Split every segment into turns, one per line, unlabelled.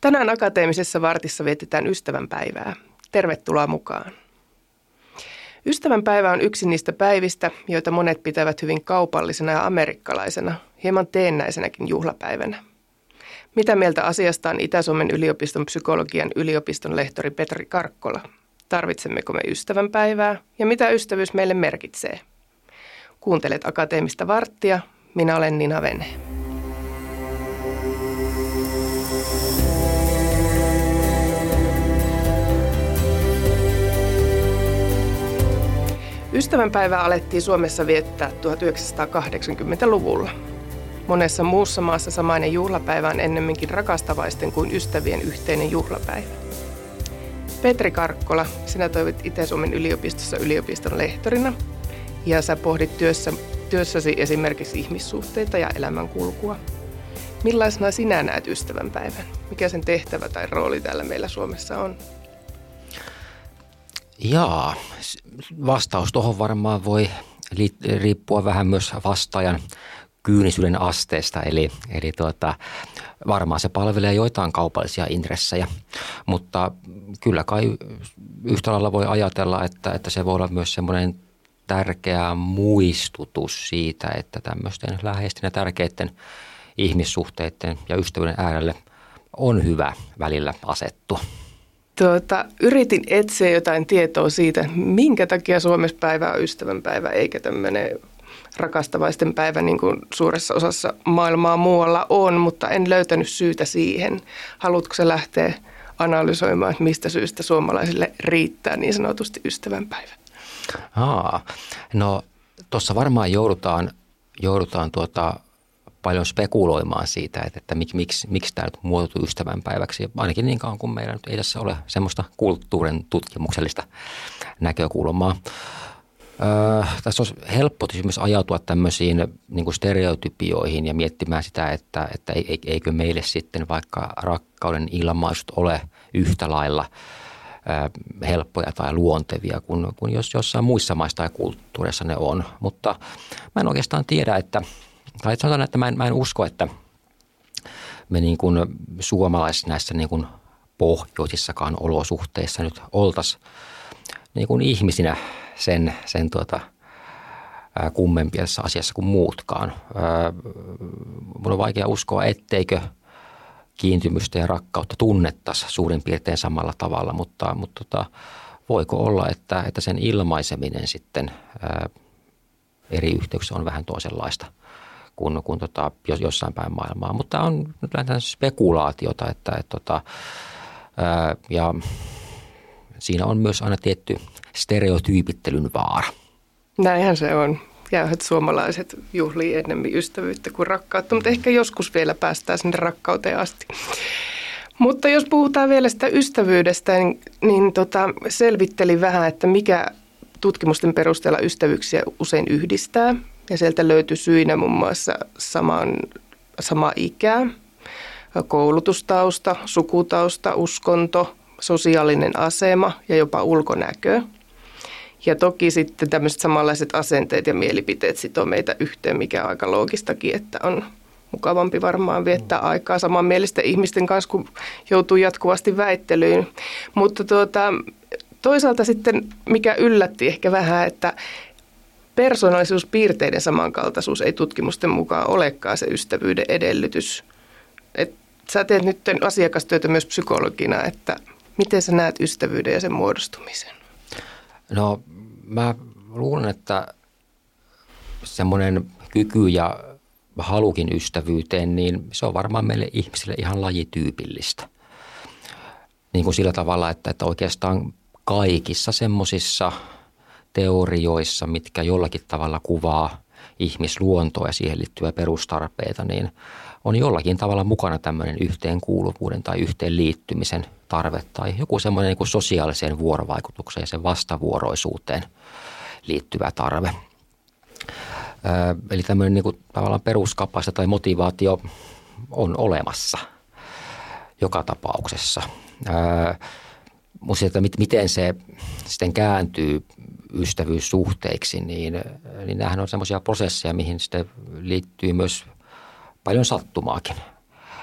Tänään Akateemisessa vartissa vietetään ystävänpäivää. Tervetuloa mukaan. Ystävänpäivä on yksi niistä päivistä, joita monet pitävät hyvin kaupallisena ja amerikkalaisena, hieman teennäisenäkin juhlapäivänä. Mitä mieltä asiasta on Itä-Suomen yliopiston psykologian yliopiston lehtori Petri Karkkola? Tarvitsemmeko me ystävänpäivää ja mitä ystävyys meille merkitsee? Kuuntelet Akateemista varttia. Minä olen Nina Vene. Ystävänpäivää alettiin Suomessa viettää 1980-luvulla. Monessa muussa maassa samainen juhlapäivä on ennemminkin rakastavaisten kuin ystävien yhteinen juhlapäivä. Petri Karkkola, sinä toivit Itä-Suomen yliopistossa yliopiston lehtorina ja sä pohdit työssä, työssäsi esimerkiksi ihmissuhteita ja elämänkulkua. Millaisena sinä näet ystävänpäivän? Mikä sen tehtävä tai rooli täällä meillä Suomessa on?
Jaa, vastaus tuohon varmaan voi riippua vähän myös vastaajan kyynisyyden asteesta, eli, eli tuota, varmaan se palvelee joitain kaupallisia intressejä, mutta kyllä kai yhtä lailla voi ajatella, että, että se voi olla myös semmoinen tärkeä muistutus siitä, että tämmöisten läheisten ja tärkeiden ihmissuhteiden ja ystävyyden äärelle on hyvä välillä asettua.
Tuota, yritin etsiä jotain tietoa siitä, minkä takia Suomessa päivä on ystävänpäivä eikä tämmöinen rakastavaisten päivä niin kuin suuressa osassa maailmaa muualla on, mutta en löytänyt syytä siihen. Haluatko se lähteä analysoimaan, että mistä syystä suomalaisille riittää niin sanotusti ystävänpäivä?
Aa, no tuossa varmaan joudutaan, joudutaan tuota, paljon spekuloimaan siitä, että, että mik, miksi, miksi tämä nyt muotoutuu ystävänpäiväksi. Ainakin niin kauan kuin meillä nyt ei tässä ole semmoista kulttuurin tutkimuksellista näkökulmaa. Öö, tässä olisi helppo myös ajautua tämmöisiin niin stereotypioihin ja miettimään sitä, että, että eikö meille sitten vaikka rakkauden ilmaisut ole yhtä lailla helppoja tai luontevia kuin, kuin jos jossain muissa maissa tai kulttuureissa ne on. Mutta mä en oikeastaan tiedä, että – tai sanotaan, että mä en, mä en usko, että me niin kuin suomalaiset näissä niin kuin pohjoisissakaan olosuhteissa nyt oltaisiin niin kuin ihmisinä sen, sen tuota, kummempia tässä asiassa kuin muutkaan. Mun on vaikea uskoa, etteikö kiintymystä ja rakkautta tunnettaisiin suurin piirtein samalla tavalla, mutta, mutta tota, voiko olla, että, että sen ilmaiseminen sitten eri yhteyksissä on vähän toisenlaista – kuin, kuin tota, jossain päin maailmaa. Mutta on nyt spekulaatiota, että, että tota, ää, ja siinä on myös aina tietty stereotyypittelyn vaara.
Näinhän se on. Käyhät suomalaiset juhlii enemmän ystävyyttä kuin rakkautta, mutta ehkä joskus vielä päästään sinne rakkauteen asti. Mutta jos puhutaan vielä sitä ystävyydestä, niin, niin tota, selvittelin vähän, että mikä tutkimusten perusteella ystävyyksiä usein yhdistää. Ja sieltä löytyi syinä muun muassa saman, sama ikä, koulutustausta, sukutausta, uskonto, sosiaalinen asema ja jopa ulkonäkö. Ja toki sitten tämmöiset samanlaiset asenteet ja mielipiteet sitoo meitä yhteen, mikä on aika loogistakin, että on mukavampi varmaan viettää aikaa samanmielisten ihmisten kanssa, kun joutuu jatkuvasti väittelyyn. Mutta tuota, toisaalta sitten, mikä yllätti ehkä vähän, että persoonallisuuspiirteiden samankaltaisuus ei tutkimusten mukaan olekaan se ystävyyden edellytys. Et sä teet nyt asiakastyötä myös psykologina, että miten sä näet ystävyyden ja sen muodostumisen?
No mä luulen, että semmoinen kyky ja halukin ystävyyteen, niin se on varmaan meille ihmisille ihan lajityypillistä. Niin kuin sillä tavalla, että, että oikeastaan kaikissa semmoisissa – teorioissa, mitkä jollakin tavalla kuvaa ihmisluontoa ja siihen liittyviä perustarpeita, niin on jollakin tavalla mukana tämmöinen yhteenkuuluvuuden tai yhteenliittymisen tarve tai joku semmoinen niin kuin sosiaaliseen vuorovaikutukseen ja sen vastavuoroisuuteen liittyvä tarve. Eli tämmöinen niin kuin tavallaan peruskapasite tai motivaatio on olemassa joka tapauksessa. Mutta miten se sitten kääntyy ystävyyssuhteiksi, niin, niin nämähän on semmoisia prosesseja, mihin sitten liittyy myös paljon sattumaakin.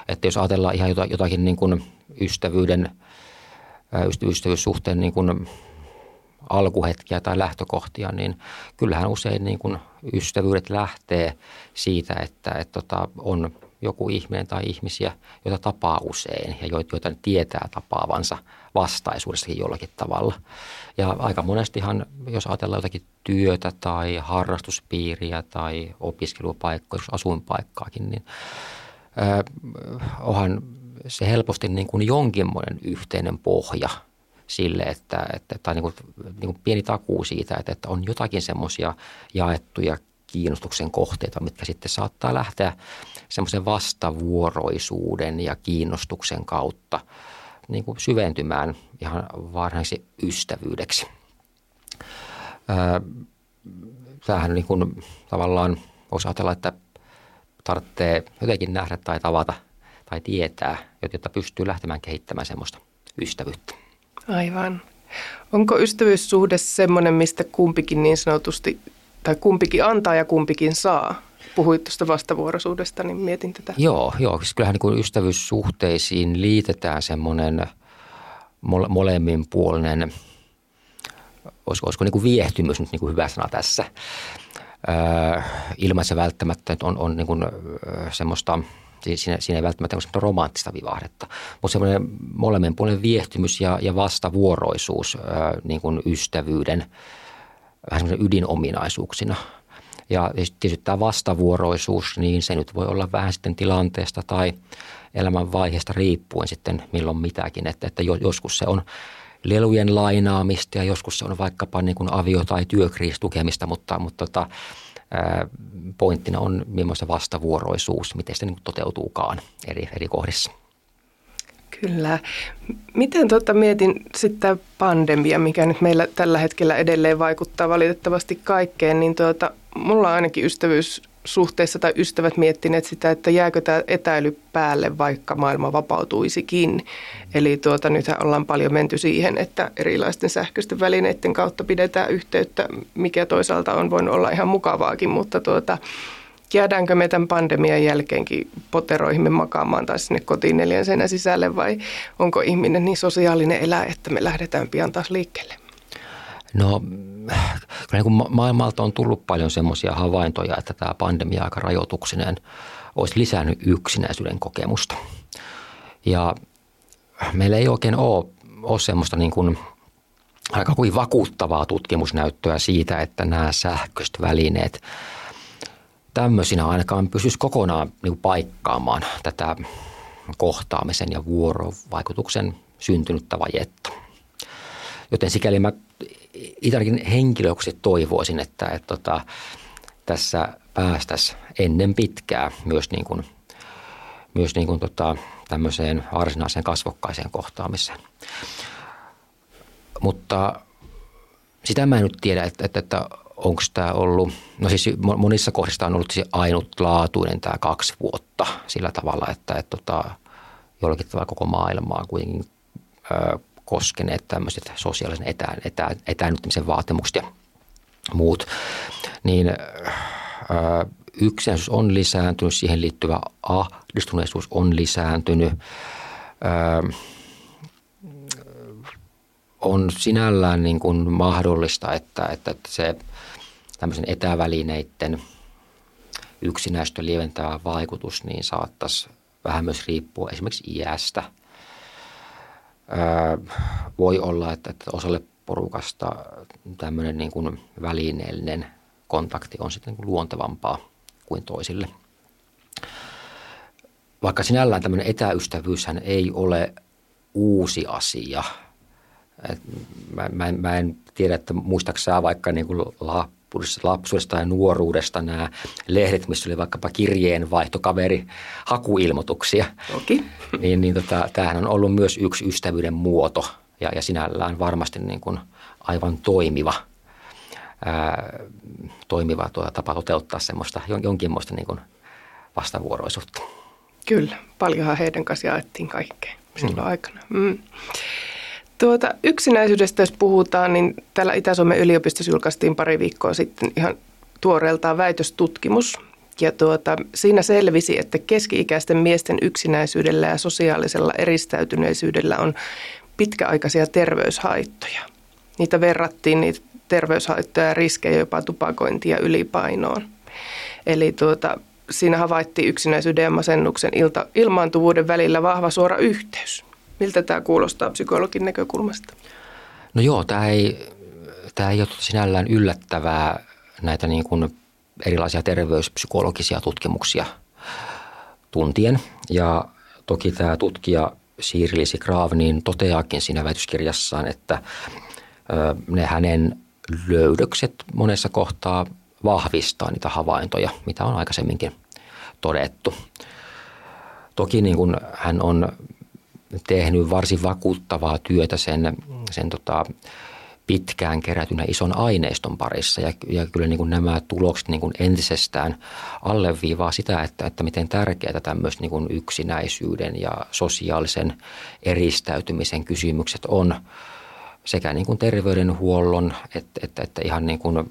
Että jos ajatellaan ihan jotakin niin kuin ystävyyden, ystävyyssuhteen niin kuin alkuhetkiä tai lähtökohtia, niin kyllähän usein niin kuin ystävyydet lähtee siitä, että, että tota, on joku ihminen tai ihmisiä, joita tapaa usein ja joita tietää tapaavansa vastaisuudessakin jollakin tavalla. Ja aika monestihan, jos ajatellaan jotakin työtä tai harrastuspiiriä tai opiskelupaikkaa, jos asuinpaikkaakin, niin onhan se helposti niin kuin jonkinmoinen yhteinen pohja sille, että, että tai niin kuin, niin kuin pieni takuu siitä, että, että on jotakin semmoisia jaettuja kiinnostuksen kohteita, mitkä sitten saattaa lähteä semmoisen vastavuoroisuuden ja kiinnostuksen kautta niin kuin syventymään ihan varhaisi ystävyydeksi. Tämähän niin kuin tavallaan voisi ajatella, että tarvitsee jotenkin nähdä tai tavata tai tietää, jotta pystyy lähtemään kehittämään semmoista ystävyyttä.
Aivan. Onko ystävyyssuhde semmoinen, mistä kumpikin niin sanotusti, tai kumpikin antaa ja kumpikin saa? Puhuit tuosta vastavuoroisuudesta, niin mietin tätä.
Joo, joo. Siis kyllähän niin ystävyyssuhteisiin liitetään semmoinen molemminpuolinen, olisiko, olisiko niin kuin viehtymys nyt niin kuin hyvä sana tässä. Öö, ilman se välttämättä on, on niin kuin, öö, semmoista – siinä, siinä ei välttämättä ole romanttista vivahdetta, mutta semmoinen molemminpuolinen viehtymys ja, ja vastavuoroisuus ää, niin kuin ystävyyden vähän ydinominaisuuksina. Ja tietysti tämä vastavuoroisuus, niin se nyt voi olla vähän sitten tilanteesta tai elämänvaiheesta riippuen sitten milloin mitäkin, että, että joskus se on lelujen lainaamista ja joskus se on vaikkapa niin kuin avio- tai työkriistukemista, mutta, mutta tota, pointtina on millainen vastavuoroisuus, miten se niin toteutuukaan eri, eri kohdissa.
Kyllä. Miten tuota, mietin sitten pandemia, mikä nyt meillä tällä hetkellä edelleen vaikuttaa valitettavasti kaikkeen, niin tuota, mulla on ainakin ystävyys suhteessa tai ystävät miettineet sitä, että jääkö tämä etäily päälle, vaikka maailma vapautuisikin. Eli tuota, nythän ollaan paljon menty siihen, että erilaisten sähköisten välineiden kautta pidetään yhteyttä, mikä toisaalta on voinut olla ihan mukavaakin, mutta tuota, jäädäänkö me tämän pandemian jälkeenkin poteroihimme makaamaan tai sinne kotiin neljän seinän sisälle vai onko ihminen niin sosiaalinen elä, että me lähdetään pian taas liikkeelle?
No kyllä niin kuin maailmalta on tullut paljon semmoisia havaintoja, että tämä pandemia aika rajoituksinen olisi lisännyt yksinäisyyden kokemusta. Ja meillä ei oikein ole, ole semmoista niin kuin aika kuin vakuuttavaa tutkimusnäyttöä siitä, että nämä sähköiset välineet tämmöisinä ainakaan pysyisi kokonaan niin paikkaamaan tätä kohtaamisen ja vuorovaikutuksen syntynyttä vajetta. Joten sikäli mä itsekin henkilöksi toivoisin, että, että tota, tässä päästäisiin ennen pitkää myös, niin kuin, myös niin kuin tota, tämmöiseen varsinaiseen kasvokkaiseen kohtaamiseen. Mutta sitä mä en nyt tiedä, että, että, että onko tämä ollut, no siis monissa kohdissa on ollut siis ainutlaatuinen tämä kaksi vuotta sillä tavalla, että, että tota, jollakin tavalla koko maailmaa kuitenkin koskeneet tämmöiset sosiaalisen etä, etä, etäännyttämisen vaatimukset ja muut, niin ää, yksinäisyys on lisääntynyt, siihen liittyvä ahdistuneisuus on lisääntynyt. Ää, on sinällään niin kuin mahdollista, että, että se tämmöisen etävälineiden yksinäistä lieventävä vaikutus niin saattaisi vähän myös riippua esimerkiksi iästä – voi olla, että, että osalle porukasta tämmöinen niin kuin välineellinen kontakti on sitten niin kuin luontevampaa kuin toisille. Vaikka sinällään tämmöinen etäystävyyshän ei ole uusi asia. Et mä, mä, en, mä en tiedä, että muistaakseni vaikka niin kuin lapsuudesta ja nuoruudesta nämä lehdet, missä oli vaikkapa kirjeenvaihtokaveri hakuilmoituksia. Toki. Niin, niin tota, tämähän on ollut myös yksi ystävyyden muoto ja, ja sinällään varmasti niin kuin aivan toimiva, ää, toimiva tuota tapa toteuttaa semmoista jonkinmoista niin kuin vastavuoroisuutta.
Kyllä, paljonhan heidän kanssa jaettiin kaikkea silloin mm. aikana. Mm. Tuota, yksinäisyydestä jos puhutaan, niin täällä Itä-Suomen yliopistossa julkaistiin pari viikkoa sitten ihan tuoreeltaan väitöstutkimus. Ja tuota, siinä selvisi, että keski-ikäisten miesten yksinäisyydellä ja sosiaalisella eristäytyneisyydellä on pitkäaikaisia terveyshaittoja. Niitä verrattiin niitä terveyshaittoja ja riskejä jopa tupakointia ylipainoon. Eli tuota, siinä havaittiin yksinäisyyden ja masennuksen ilta, ilmaantuvuuden välillä vahva suora yhteys. Miltä tämä kuulostaa psykologin näkökulmasta?
No joo, tämä ei, tämä ei ole sinällään yllättävää näitä niin kuin erilaisia terveyspsykologisia tutkimuksia tuntien. Ja toki tämä tutkija Siirlisi Graaf niin toteaakin siinä väitöskirjassaan, että ne hänen löydökset monessa kohtaa vahvistaa niitä havaintoja, mitä on aikaisemminkin todettu. Toki niin kuin hän on tehnyt varsin vakuuttavaa työtä sen, sen tota, pitkään kerätynä ison aineiston parissa. Ja, ja kyllä niin kuin nämä tulokset niin kuin entisestään alleviivaa sitä, että, että miten tärkeää tämmöistä niin kuin yksinäisyyden ja sosiaalisen eristäytymisen kysymykset on sekä niin kuin terveydenhuollon että, että, että ihan niin kuin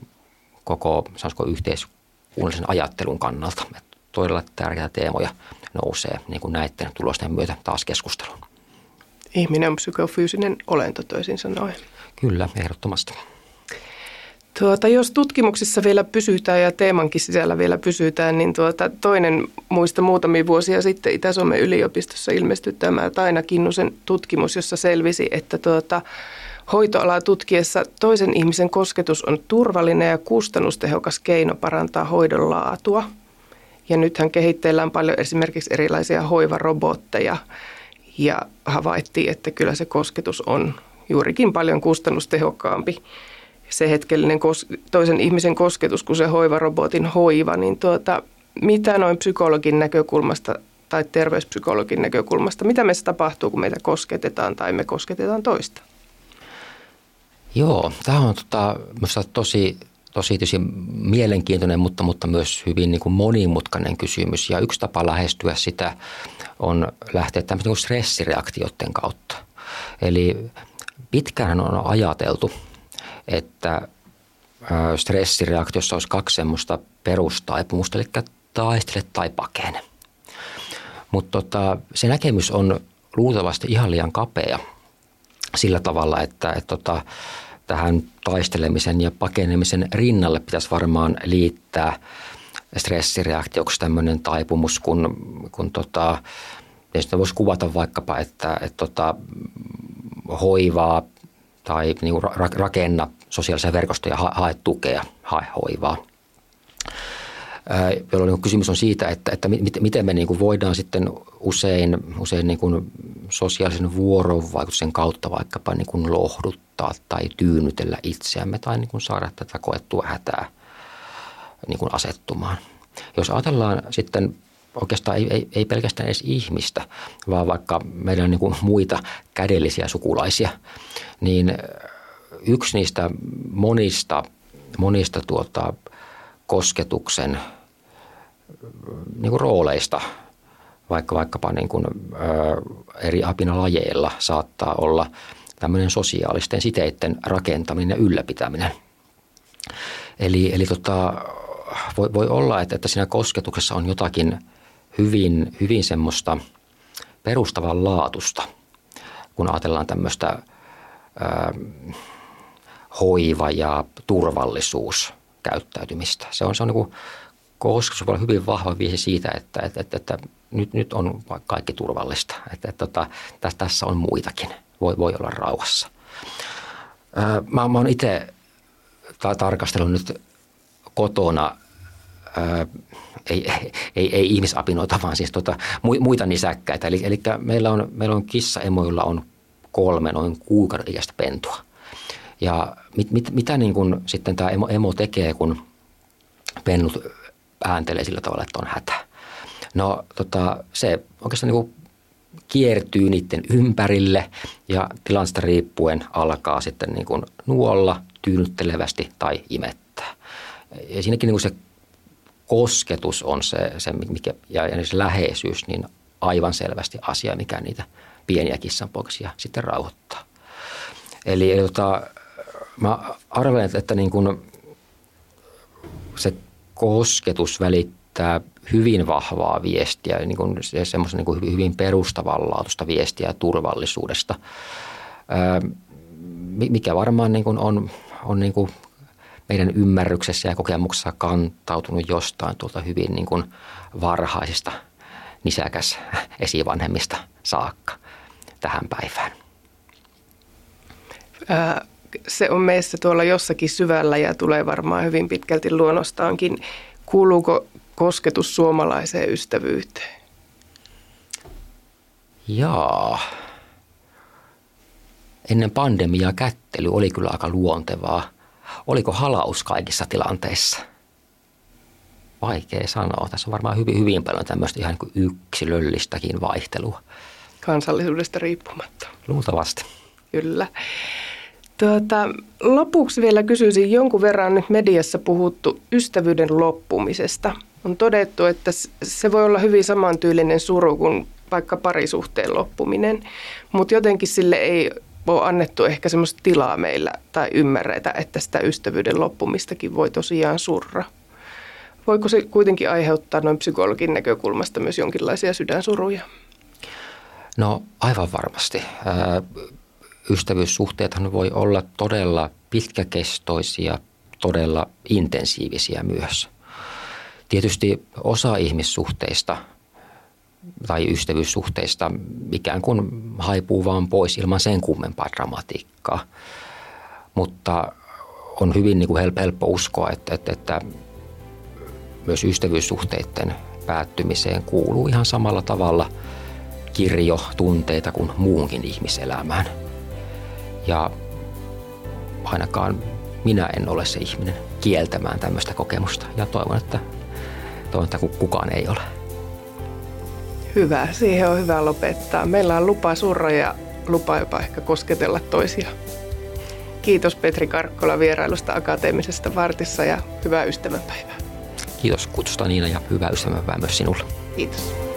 koko sanoisiko, yhteiskunnallisen ajattelun kannalta. Että todella tärkeitä teemoja nousee niin kuin näiden tulosten myötä taas keskusteluun.
Ihminen on psykofyysinen olento toisin sanoen.
Kyllä, ehdottomasti.
Tuota, jos tutkimuksissa vielä pysytään ja teemankin sisällä vielä pysytään, niin tuota, toinen muista muutamia vuosia sitten Itä-Suomen yliopistossa ilmestyi tämä Taina Kinnusen tutkimus, jossa selvisi, että tuota, hoitoalaa tutkiessa toisen ihmisen kosketus on turvallinen ja kustannustehokas keino parantaa hoidon laatua. Ja nythän kehitteillään paljon esimerkiksi erilaisia hoivarobotteja ja havaittiin, että kyllä se kosketus on juurikin paljon kustannustehokkaampi se hetkellinen kos- toisen ihmisen kosketus kuin se hoivarobotin hoiva, niin tuota, mitä noin psykologin näkökulmasta tai terveyspsykologin näkökulmasta, mitä meissä tapahtuu, kun meitä kosketetaan tai me kosketetaan toista?
Joo, tämä on tota, tosi, tosi tosi mielenkiintoinen, mutta, mutta myös hyvin niin kuin monimutkainen kysymys. Ja yksi tapa lähestyä sitä on lähteä tämmöisen niin stressireaktioiden kautta. Eli pitkään on ajateltu, että stressireaktiossa olisi kaksi semmoista perustaipumusta, eli taistele tai pakene. Mutta tota, se näkemys on luultavasti ihan liian kapea sillä tavalla, että, että tota, tähän taistelemisen ja pakenemisen rinnalle pitäisi varmaan liittää stressireaktioksi tämmöinen taipumus, kun, kun tota, voisi kuvata vaikkapa, että, että tota, hoivaa tai niin rakenna sosiaalisia verkostoja, hae tukea, hae hoivaa. Jolloin niin kysymys on siitä, että, että miten me niin kuin voidaan sitten usein, usein niin kuin sosiaalisen vuorovaikutuksen kautta vaikkapa niin kuin lohduttaa tai tyynnytellä itseämme tai niin kuin saada tätä koettua hätää niin kuin asettumaan. Jos ajatellaan sitten oikeastaan ei, ei, ei pelkästään edes ihmistä, vaan vaikka meidän niin kuin muita kädellisiä sukulaisia, niin yksi niistä monista, monista tuota, kosketuksen niin kuin rooleista, vaikka vaikkapa niin kuin, ö, eri apinalajeilla saattaa olla tämmöinen sosiaalisten siteiden rakentaminen ja ylläpitäminen. Eli, eli tota, voi, voi olla, että, että siinä kosketuksessa on jotakin – hyvin, hyvin semmoista perustavan laatusta, kun ajatellaan tämmöistä ää, hoiva- ja turvallisuuskäyttäytymistä. Se on, se on niin koska voi olla hyvin vahva viisi siitä, että, että, että, että nyt, nyt on kaikki turvallista. Että, että, että tässä, tässä on muitakin. Voi, voi olla rauhassa. Mä, mä oon itse tarkastellut nyt kotona ää, ei, ei, ei ihmisapinoita, vaan siis tota, muita nisäkkäitä. Eli, eli meillä on, meillä on kissaemoilla on kolme noin kuukauden pentua. Ja mit, mit, mitä niin kun sitten tämä emo, emo tekee, kun pennut ääntelee sillä tavalla, että on hätä? No tota, se oikeastaan niin kiertyy niiden ympärille ja tilanteesta riippuen alkaa sitten niin kuin nuolla tyynyttelevästi tai imettää. Ja siinäkin niin kuin se kosketus on se, se mikä, ja, ja se läheisyys, niin aivan selvästi asia, mikä niitä pieniä kissanpoksia sitten rauhoittaa. Eli, eli tota, mä arvelen, että, niin kun se kosketus välittää hyvin vahvaa viestiä, niin kuin semmoista niin kuin hyvin perustavanlaatuista viestiä turvallisuudesta, mikä varmaan niin kuin on, on niin kuin meidän ymmärryksessä ja kokemuksessa kantautunut jostain tuolta hyvin niin kuin varhaisista nisäkäs esivanhemmista saakka tähän päivään.
Se on meissä tuolla jossakin syvällä ja tulee varmaan hyvin pitkälti luonnostaankin. Kuuluuko kosketus suomalaiseen ystävyyteen?
Jaa. Ennen pandemiaa kättely oli kyllä aika luontevaa. Oliko halaus kaikissa tilanteissa? Vaikea sanoa. Tässä on varmaan hyvin, hyvin paljon tämmöistä ihan niin yksilöllistäkin vaihtelua.
Kansallisuudesta riippumatta.
Luultavasti.
Kyllä. Tuota, lopuksi vielä kysyisin jonkun verran nyt mediassa puhuttu ystävyyden loppumisesta. On todettu, että se voi olla hyvin samantyylinen suru kuin vaikka parisuhteen loppuminen, mutta jotenkin sille ei ole annettu ehkä semmoista tilaa meillä tai ymmärretä, että sitä ystävyyden loppumistakin voi tosiaan surra. Voiko se kuitenkin aiheuttaa noin psykologin näkökulmasta myös jonkinlaisia sydänsuruja?
No aivan varmasti. Ystävyyssuhteethan voi olla todella pitkäkestoisia, todella intensiivisiä myös. Tietysti osa ihmissuhteista – tai ystävyyssuhteista ikään kuin haipuu vaan pois ilman sen kummempaa dramatiikkaa. Mutta on hyvin niin kuin helppo uskoa, että, että, että myös ystävyyssuhteiden päättymiseen kuuluu ihan samalla tavalla kirjo tunteita kuin muunkin ihmiselämään. Ja ainakaan minä en ole se ihminen kieltämään tämmöistä kokemusta ja toivon, että, toivon, että kukaan ei ole.
Hyvä, siihen on hyvä lopettaa. Meillä on lupa surra ja lupa jopa ehkä kosketella toisia. Kiitos Petri Karkkola vierailusta Akateemisesta vartissa ja hyvää ystävänpäivää.
Kiitos kutsusta Niina ja hyvää ystävänpäivää myös sinulle.
Kiitos.